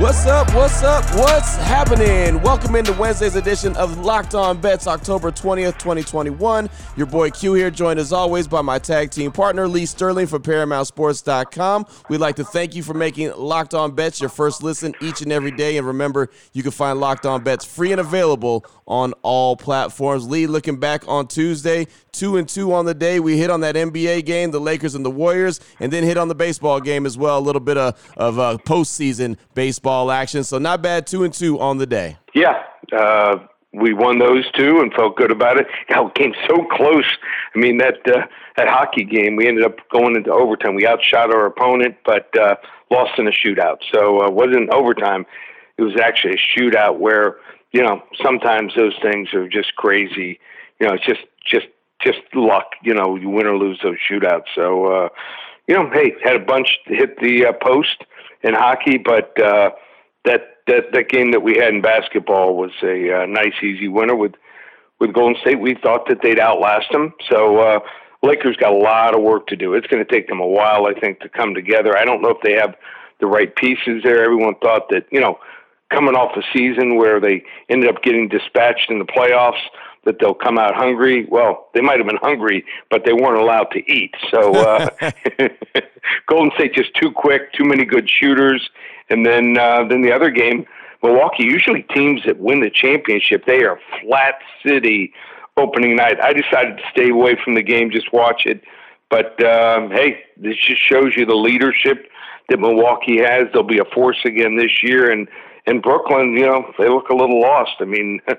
What's up? What's up? What's happening? Welcome into Wednesday's edition of Locked On Bets, October 20th, 2021. Your boy Q here, joined as always by my tag team partner, Lee Sterling from ParamountSports.com. We'd like to thank you for making Locked On Bets your first listen each and every day. And remember, you can find Locked On Bets free and available on all platforms. Lee, looking back on Tuesday, two and two on the day. We hit on that NBA game, the Lakers and the Warriors, and then hit on the baseball game as well. A little bit of, of uh, postseason baseball action. So not bad, two and two on the day. Yeah. Uh, we won those two and felt good about it. How it came so close. I mean that uh, that hockey game, we ended up going into overtime. We outshot our opponent, but uh, lost in a shootout. So uh, it wasn't overtime. It was actually a shootout where you know sometimes those things are just crazy. You know, it's just just just luck. You know, you win or lose those shootouts. So uh, you know, hey, had a bunch hit the uh, post in hockey, but uh, that that that game that we had in basketball was a uh, nice, easy winner with with Golden State. We thought that they'd outlast them. So uh, Lakers got a lot of work to do. It's going to take them a while, I think, to come together. I don't know if they have the right pieces there. Everyone thought that you know, coming off a season where they ended up getting dispatched in the playoffs that they'll come out hungry. Well, they might have been hungry, but they weren't allowed to eat. So uh, Golden State just too quick, too many good shooters, and then uh, then the other game, Milwaukee. Usually teams that win the championship, they are flat city opening night. I decided to stay away from the game, just watch it. But um, hey, this just shows you the leadership that Milwaukee has. They'll be a force again this year, and in Brooklyn, you know, they look a little lost. I mean.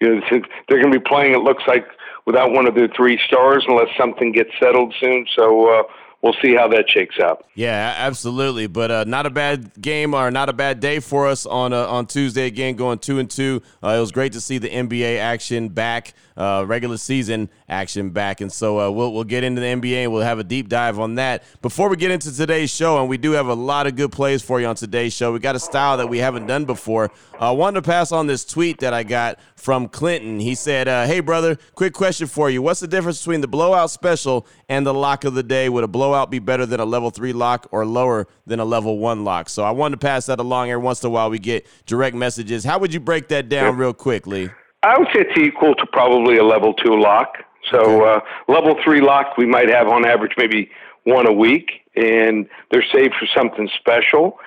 you know, they're going to be playing. It looks like without one of their three stars, unless something gets settled soon. So uh, we'll see how that shakes out. Yeah, absolutely. But uh, not a bad game or not a bad day for us on uh, on Tuesday again, going two and two. Uh, it was great to see the NBA action back, uh, regular season action back, and so uh, we'll we'll get into the NBA and we'll have a deep dive on that. Before we get into today's show, and we do have a lot of good plays for you on today's show. We got a style that we haven't done before. I uh, wanted to pass on this tweet that I got from Clinton. He said, "Hey brother, quick question for you. What's the difference between the blowout special and the lock of the day? Would a blowout be better than a level three lock or lower than a level one lock? So I wanted to pass that along every once in a while. We get direct messages. How would you break that down real quickly? I would say it's equal to probably a level two lock. So uh, level three lock we might have on average maybe one a week, and they're saved for something special.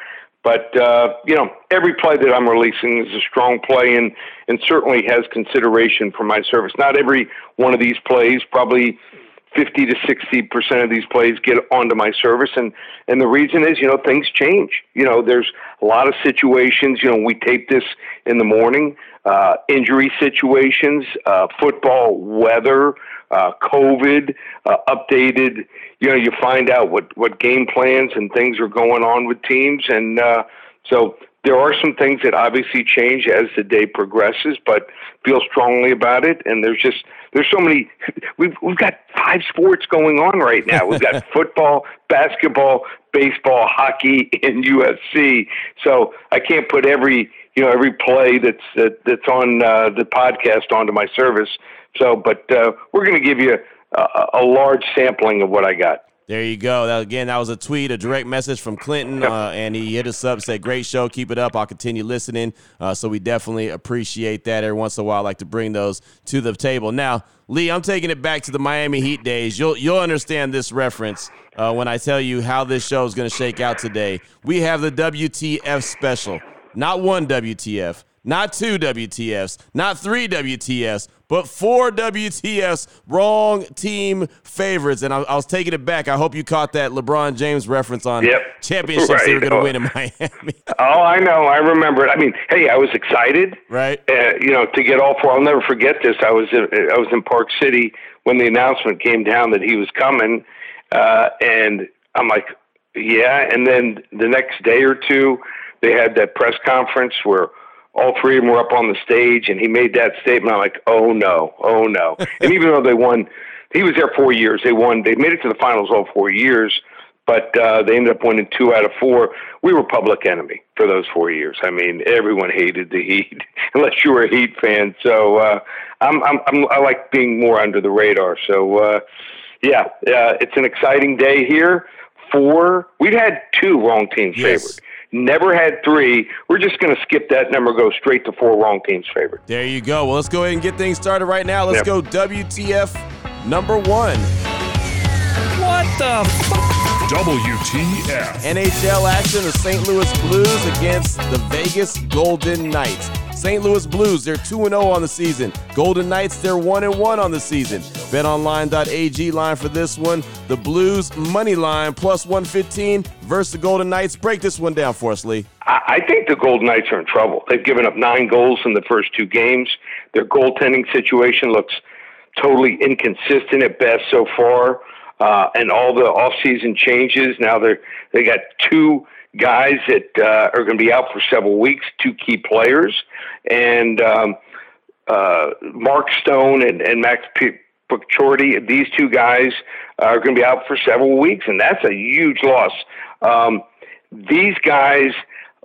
But uh, you know, every play that I'm releasing is a strong play, and and certainly has consideration for my service. Not every one of these plays, probably 50 to 60 percent of these plays get onto my service. And and the reason is you know things change. You know there's a lot of situations you know we tape this in the morning uh, injury situations uh, football weather uh, covid uh, updated you know you find out what what game plans and things are going on with teams. And uh, so there are some things that obviously change as the day progresses, but feel strongly about it. And there's just there's so many. We've we've got five sports going on right now. We've got football, basketball, baseball, hockey, and UFC. So I can't put every you know every play that's that, that's on uh, the podcast onto my service. So, but uh, we're going to give you a, a large sampling of what I got. There you go. That, again, that was a tweet, a direct message from Clinton, uh, and he hit us up, said, "Great show, keep it up. I'll continue listening." Uh, so we definitely appreciate that. Every once in a while, I like to bring those to the table. Now, Lee, I'm taking it back to the Miami Heat days. You'll you'll understand this reference uh, when I tell you how this show is going to shake out today. We have the WTF special, not one WTF not two WTFs, not three WTFs, but four WTFs, wrong team favorites. And I, I, was taking it back. I hope you caught that LeBron James reference on yep. championships right. they were going to win in Miami. oh, I know. I remember it. I mean, hey, I was excited. Right. Uh, you know, to get all four. I'll never forget this. I was in, I was in Park City when the announcement came down that he was coming, uh, and I'm like, yeah. And then the next day or two, they had that press conference where – all three of them were up on the stage, and he made that statement. I'm like, oh no, oh no. and even though they won, he was there four years. They won. They made it to the finals all four years. but uh, they ended up winning two out of four. We were public enemy for those four years. I mean, everyone hated the Heat, unless you were a Heat fan. So uh, I'm, I'm, I'm, i like being more under the radar. So uh, yeah, uh, it's an exciting day here. Four, we've had two wrong teams yes. favored. Never had three. We're just going to skip that number, go straight to four wrong teams favored. There you go. Well, let's go ahead and get things started right now. Let's yep. go WTF number one. What the fuck? WTF. NHL action, the St. Louis Blues against the Vegas Golden Knights. St. Louis Blues, they're 2 0 on the season. Golden Knights, they're 1 1 on the season. BetOnline.ag line for this one. The Blues money line plus 115 versus the Golden Knights. Break this one down for us, Lee. I think the Golden Knights are in trouble. They've given up nine goals in the first two games. Their goaltending situation looks totally inconsistent at best so far uh, and all the offseason changes. Now they they got two guys that uh, are going to be out for several weeks, two key players, and um, uh, Mark Stone and, and Max P- Pacioretty. These two guys are going to be out for several weeks, and that's a huge loss. Um, these guys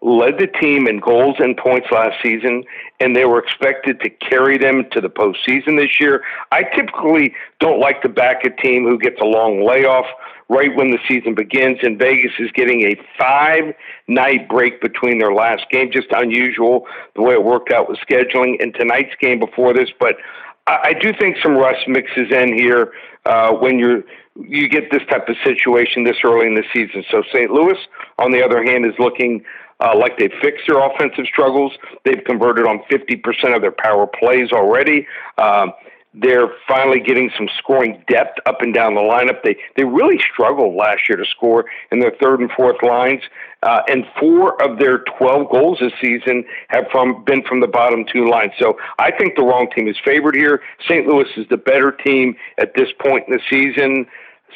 led the team in goals and points last season, and they were expected to carry them to the postseason this year. I typically don't like to back a team who gets a long layoff right when the season begins, and Vegas is getting a five night break between their last game. Just unusual the way it worked out with scheduling, and tonight's game before this, but I, do think some rust mixes in here uh, when you're you get this type of situation this early in the season. So St. Louis, on the other hand, is looking uh, like they've fixed their offensive struggles. They've converted on 50% of their power plays already. Um, they're finally getting some scoring depth up and down the lineup. They they really struggled last year to score in their third and fourth lines, uh, and four of their 12 goals this season have from been from the bottom two lines. So I think the wrong team is favored here. St. Louis is the better team at this point in the season.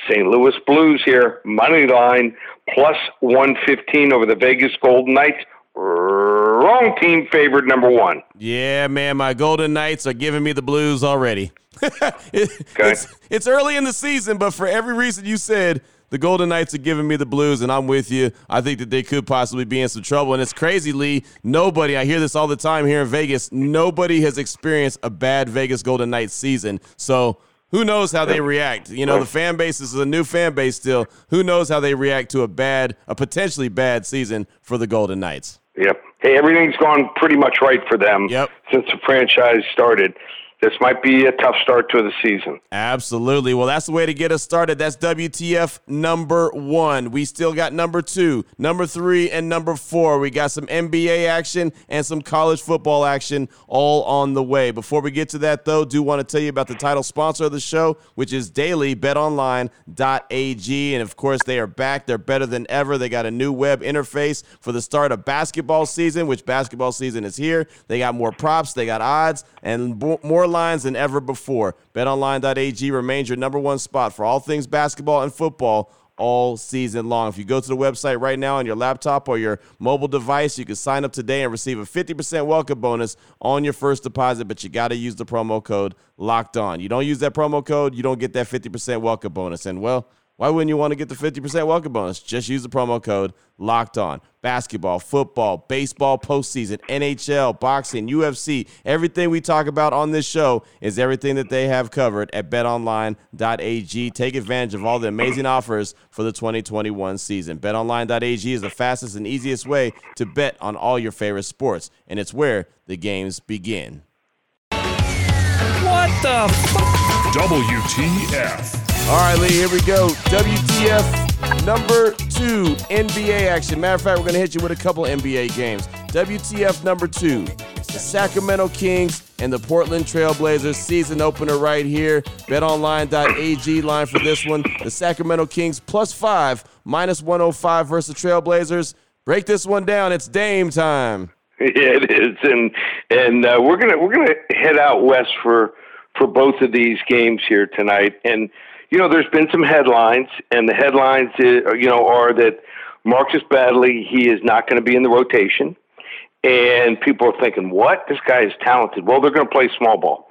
St. Louis Blues here, money line plus 115 over the Vegas Golden Knights. Wrong team favored number one. Yeah, man, my Golden Knights are giving me the blues already. it, okay. it's, it's early in the season, but for every reason you said, the Golden Knights are giving me the blues, and I'm with you. I think that they could possibly be in some trouble. And it's crazy, Lee. Nobody, I hear this all the time here in Vegas, nobody has experienced a bad Vegas Golden Knights season. So who knows how they react? You know, the fan base is a new fan base still. Who knows how they react to a bad, a potentially bad season for the Golden Knights? Yep. Hey, everything's gone pretty much right for them yep. since the franchise started this might be a tough start to the season. Absolutely. Well, that's the way to get us started. That's WTF number one. We still got number two, number three, and number four. We got some NBA action and some college football action all on the way. Before we get to that, though, do want to tell you about the title sponsor of the show, which is daily betonline.ag. And of course, they are back. They're better than ever. They got a new web interface for the start of basketball season, which basketball season is here. They got more props, they got odds, and more lines than ever before. BetOnline.ag remains your number one spot for all things basketball and football all season long. If you go to the website right now on your laptop or your mobile device, you can sign up today and receive a 50% welcome bonus on your first deposit, but you got to use the promo code locked on. You don't use that promo code, you don't get that 50% welcome bonus. And well, why wouldn't you want to get the 50% welcome bonus? Just use the promo code locked on. Basketball, football, baseball, postseason, NHL, boxing, UFC, everything we talk about on this show is everything that they have covered at betonline.ag. Take advantage of all the amazing offers for the 2021 season. Betonline.ag is the fastest and easiest way to bet on all your favorite sports, and it's where the games begin. What the f- WTF. All right, Lee, here we go. WTF number two, NBA action. Matter of fact, we're going to hit you with a couple NBA games. WTF number two, the Sacramento Kings and the Portland Trailblazers season opener right here. BetOnline.ag line for this one. The Sacramento Kings plus five, minus 105 versus the Trailblazers. Break this one down. It's Dame time. Yeah, it is, and and uh, we're gonna we're gonna head out west for for both of these games here tonight, and you know, there's been some headlines, and the headlines, uh, you know, are that Marcus Bagley he is not going to be in the rotation, and people are thinking, "What? This guy is talented." Well, they're going to play small ball,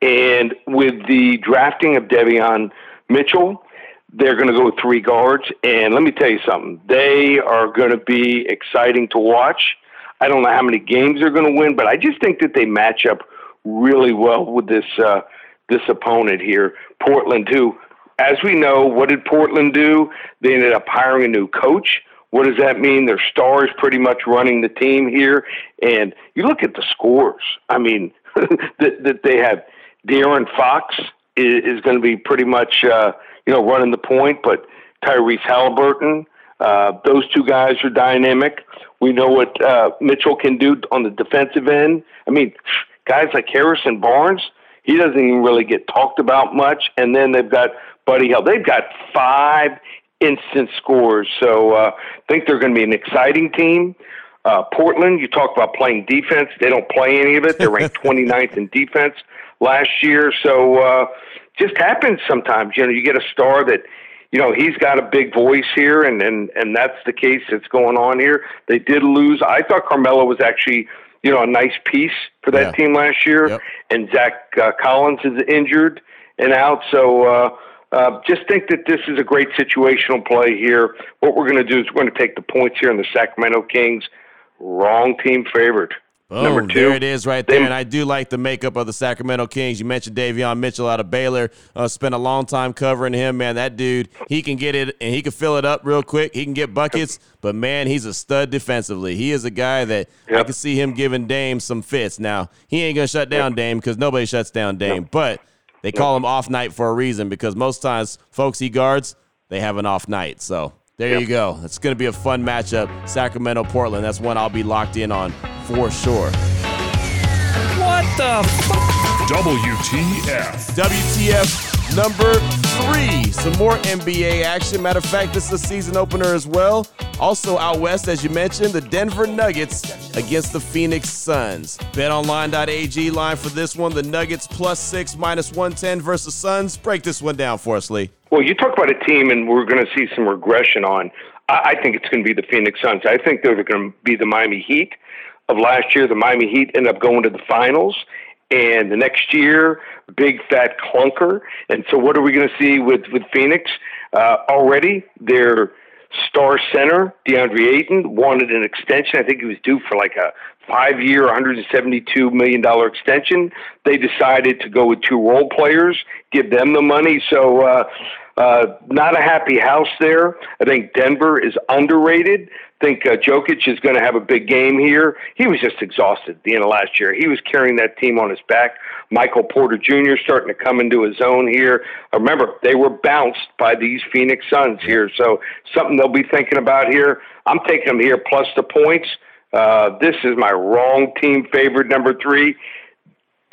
and with the drafting of Davion Mitchell, they're going to go three guards. And let me tell you something, they are going to be exciting to watch. I don't know how many games they're going to win, but I just think that they match up really well with this uh, this opponent here, Portland. Too, as we know, what did Portland do? They ended up hiring a new coach. What does that mean? Their star is pretty much running the team here, and you look at the scores. I mean, that, that they have De'Aaron Fox is, is going to be pretty much uh, you know running the point, but Tyrese Halliburton. Uh, those two guys are dynamic. We know what uh, Mitchell can do on the defensive end. I mean, guys like Harrison Barnes, he doesn't even really get talked about much. And then they've got Buddy Hield. They've got five instant scores. So uh, I think they're going to be an exciting team. Uh, Portland, you talk about playing defense. They don't play any of it. They're ranked 29th in defense last year. So uh, just happens sometimes. You know, you get a star that, you know, he's got a big voice here, and, and, and that's the case that's going on here. They did lose. I thought Carmelo was actually – you know, a nice piece for that Yeah. team last year. Yep. And Zach uh, Collins is injured and out. So uh, uh, just think that this is a great situational play here. What we're going to do is we're going to take the points here in the Sacramento Kings. Wrong team favored. Number two. there it is right there. They- and I do like the makeup of the Sacramento Kings. You mentioned Davion Mitchell out of Baylor. Uh, spent a long time covering him, man. That dude, he can get it and he can fill it up real quick. He can get buckets, but man, he's a stud defensively. He is a guy that I can see him giving Dame some fits. Now, he ain't going to shut down Dame because nobody shuts down Dame, but they call him off night for a reason because most times folks he guards, they have an off night. So there Yep. you go. It's going to be a fun matchup. Sacramento, Portland. That's one I'll be locked in on for sure. What the f- WTF. WTF number three. Some more NBA action. Matter of fact, this is a season opener as well. Also out west, as you mentioned, the Denver Nuggets against the Phoenix Suns. BetOnline.ag line for this one. The Nuggets plus six, minus 110 versus Suns. Break this one down for us, Lee. Well, you talk about a team, and we're going to see some regression on. I, I think it's going to be the Phoenix Suns. I think they're going to be the Miami Heat of last year. The Miami Heat ended up going to the finals, and the next year, big fat clunker. And so, what are we going to see with with Phoenix? Uh, already, their star center DeAndre Ayton wanted an extension. I think he was due for like a five-year, 172 million dollar extension. They decided to go with two role players, give them the money. So. Uh, uh, not a happy house there. I think Denver is underrated. Think uh, Jokic is going to have a big game here. He was just exhausted at the end of last year. He was carrying that team on his back. Michael Porter Jr. starting to come into his own here. Uh, remember, they were bounced by these Phoenix Suns here, so something they'll be thinking about here. I'm taking them here plus the points. Uh, this is my wrong team favorite number three.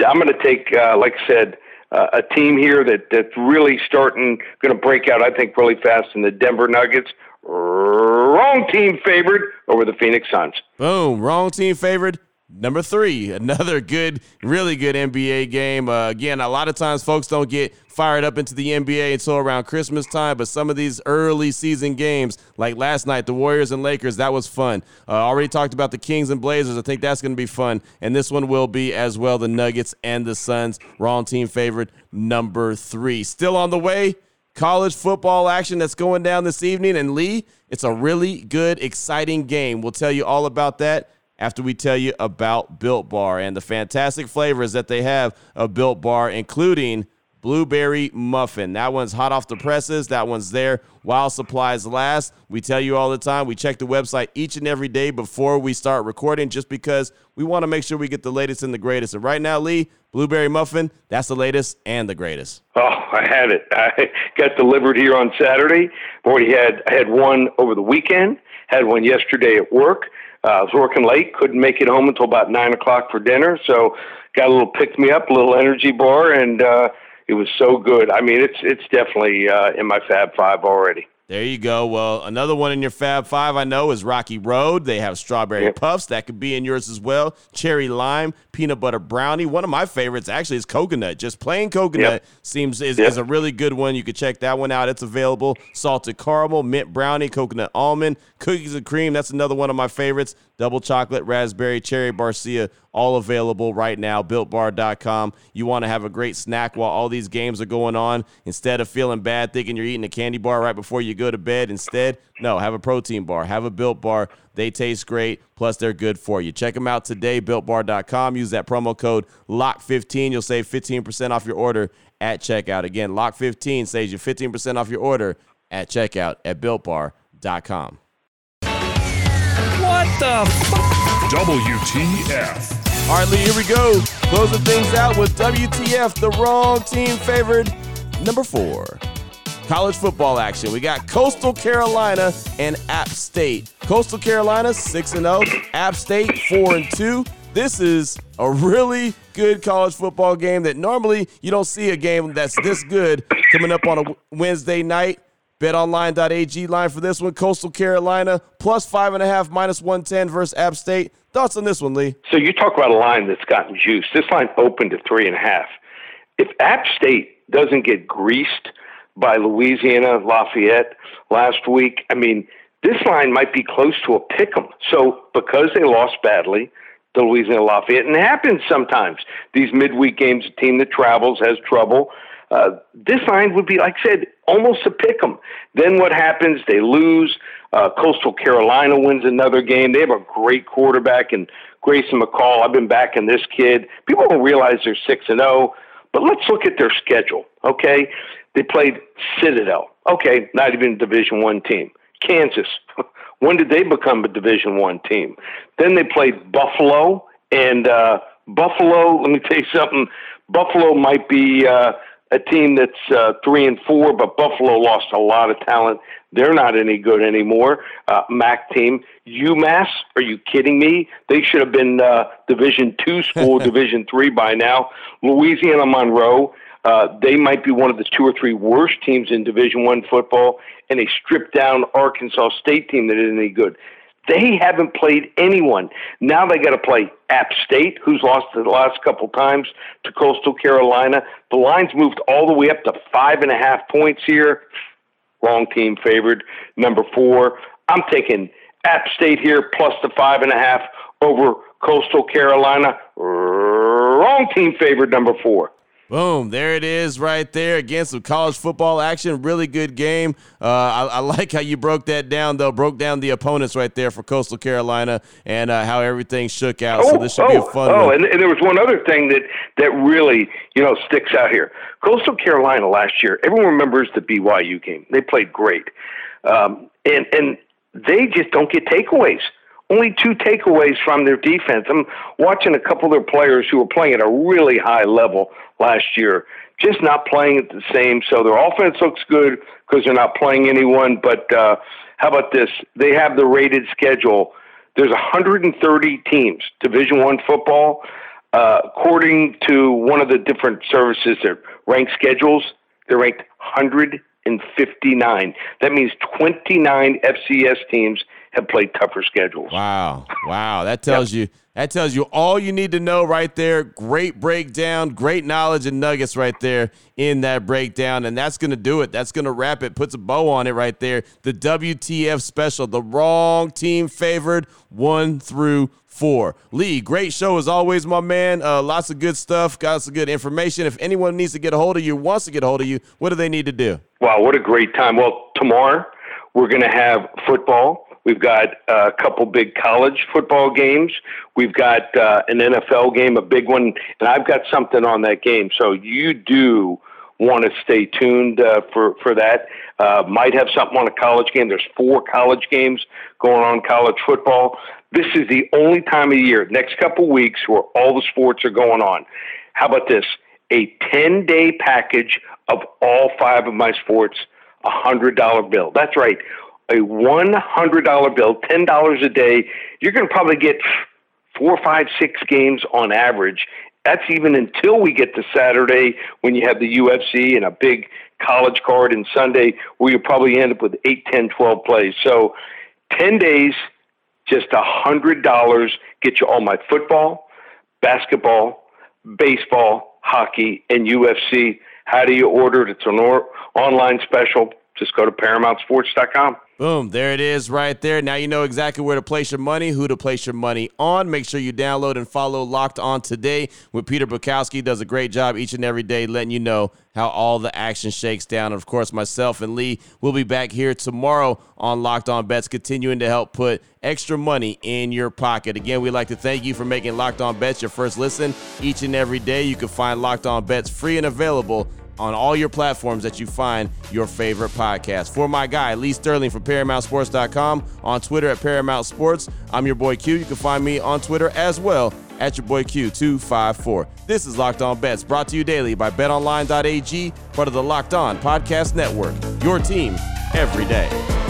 I'm going to take, uh, like I said, uh, a team here that that's really starting, going to break out. I think really fast in the Denver Nuggets. Wrong team favored over the Phoenix Suns. Boom. Wrong team favored. Number three, another good, really good NBA game. Uh, again, a lot of times folks don't get fired up into the NBA until around Christmas time, but some of these early season games, like last night, the Warriors and Lakers, that was fun. Uh, already talked about the Kings and Blazers. I think that's going to be fun. And this one will be as well the Nuggets and the Suns. Wrong team favorite, number three. Still on the way college football action that's going down this evening. And Lee, it's a really good, exciting game. We'll tell you all about that after we tell you about Built Bar and the fantastic flavors that they have of Built Bar, including blueberry muffin. That one's hot off the presses. That one's there while supplies last. We tell you all the time. We check the website each and every day before we start recording just because we want to make sure we get the latest and the greatest. And right now, Lee, blueberry muffin, that's the latest and the greatest. Oh, I had it. I got delivered here on Saturday. Already had I had one over the weekend. Had one yesterday at work. Uh, I was working late, couldn't make it home until about nine o'clock for dinner. So got a little pick me up, a little energy bar, and uh, it was so good. I mean, it's it's definitely uh, in my Fab Five already. There you go. Well, another one in your Fab Five I know is Rocky Road. They have strawberry Yep. puffs that could be in yours as well. Cherry lime, peanut butter brownie. One of my favorites actually is coconut. Just plain coconut Yep. seems is, Yep. is a really good one. You could check that one out. It's available. Salted caramel, mint brownie, coconut almond, cookies and cream. That's another one of my favorites. double chocolate, raspberry, cherry, barcia, all available right now. BuiltBar.com. You want to have a great snack while all these games are going on. Instead of feeling bad thinking you're eating a candy bar right before you go to bed, instead, no, have a protein bar. Have a Built Bar. They taste great, plus they're good for you. Check them out today, BuiltBar.com. Use that promo code LOCK15. You'll save 15% off your order at checkout. Again, LOCK15 saves you 15% off your order at checkout at BuiltBar.com. What the f- WTF. All right, Lee, here we go. Closing things out with WTF, the wrong team favored. Number four, college football action. We got Coastal Carolina and App State. Coastal Carolina 6 and 0, App State 4 and 2. This is a really good college football game that normally you don't see a game that's this good coming up on a Wednesday night. BetOnline.ag line for this one. Coastal Carolina plus five and a half, minus 110 versus App State. Thoughts on this one, Lee? So you talk about a line that's gotten juice. This line opened to three and a half. If App State doesn't get greased by Louisiana Lafayette last week, I mean, this line might be close to a pick 'em. So because they lost badly, the Louisiana Lafayette, and it happens sometimes. These midweek games, a team that travels has trouble. Uh, this line would be, like I said, almost a pick 'em. Then what happens? They lose. Uh, Coastal Carolina wins another game. They have a great quarterback and Grayson McCall. I've been backing this kid. People don't realize they're six and zero, but let's look at their schedule. Okay, they played Citadel. Okay, not even a Division One team. Kansas. when did they become a Division One team? Then they played Buffalo and uh, Buffalo. Let me tell you something. Buffalo might be. Uh, a team that's uh, three and four, but Buffalo lost a lot of talent. They're not any good anymore. Uh, MAC team, UMass, are you kidding me? They should have been uh, Division two school, Division three by now. Louisiana Monroe, uh, they might be one of the two or three worst teams in Division one football, and a stripped down Arkansas State team that isn't any good. They haven't played anyone. Now they got to play App State, who's lost the last couple times to Coastal Carolina. The line's moved all the way up to five and a half points here. Wrong team favored. Number four. I'm taking App State here plus the five and a half over Coastal Carolina. Wrong team favored. Number four. Boom, there it is right there. Again, some college football action. Really good game. Uh, I, I, like how you broke that down, though. Broke down the opponents right there for Coastal Carolina and uh, how everything shook out. Oh, so this should oh, be a fun oh, one. and, and there was one other thing that, that really, you know, sticks out here. Coastal Carolina last year, everyone remembers the BYU game. They played great. Um, and, and they just don't get takeaways only two takeaways from their defense. I'm watching a couple of their players who were playing at a really high level last year, just not playing at the same. So their offense looks good because they're not playing anyone. But uh, how about this? They have the rated schedule. There's 130 teams, Division One football. Uh, according to one of the different services that rank schedules, they're ranked 159. That means 29 FCS teams have played tougher schedules. Wow. Wow. That tells yep. you that tells you all you need to know right there. Great breakdown, great knowledge and nuggets right there in that breakdown. And that's gonna do it. That's gonna wrap it, puts a bow on it right there. The WTF special, the wrong team favored one through four. Lee, great show as always, my man. Uh, lots of good stuff, got some good information. If anyone needs to get a hold of you, wants to get a hold of you, what do they need to do? Wow, what a great time. Well, tomorrow we're going to have football. We've got a couple big college football games. We've got uh, an NFL game, a big one, and I've got something on that game. So you do want to stay tuned uh, for for that. Uh, might have something on a college game. There's four college games going on college football. This is the only time of year, next couple weeks, where all the sports are going on. How about this? A 10 day package of all five of my sports, a hundred dollar bill. That's right a $100 bill, $10 a day, you're going to probably get four, five, six games on average. That's even until we get to Saturday when you have the UFC and a big college card and Sunday where you probably end up with 8, 10, 12 plays. So 10 days, just a $100 get you all my football, basketball, baseball, hockey, and UFC. How do you order it? It's an or- online special just go to ParamountSports.com. Boom, there it is right there. Now you know exactly where to place your money, who to place your money on. Make sure you download and follow Locked On Today with Peter Bukowski. Does a great job each and every day letting you know how all the action shakes down. And of course, myself and Lee will be back here tomorrow on Locked On Bets, continuing to help put extra money in your pocket. Again, we'd like to thank you for making Locked On Bets your first listen each and every day. You can find Locked On Bets free and available on all your platforms that you find your favorite podcast. For my guy, Lee Sterling from ParamountSports.com, on Twitter at Paramount Sports. I'm your boy Q. You can find me on Twitter as well at your boy Q254. This is Locked On Bets, brought to you daily by BetOnline.ag, part of the Locked On Podcast Network. Your team every day.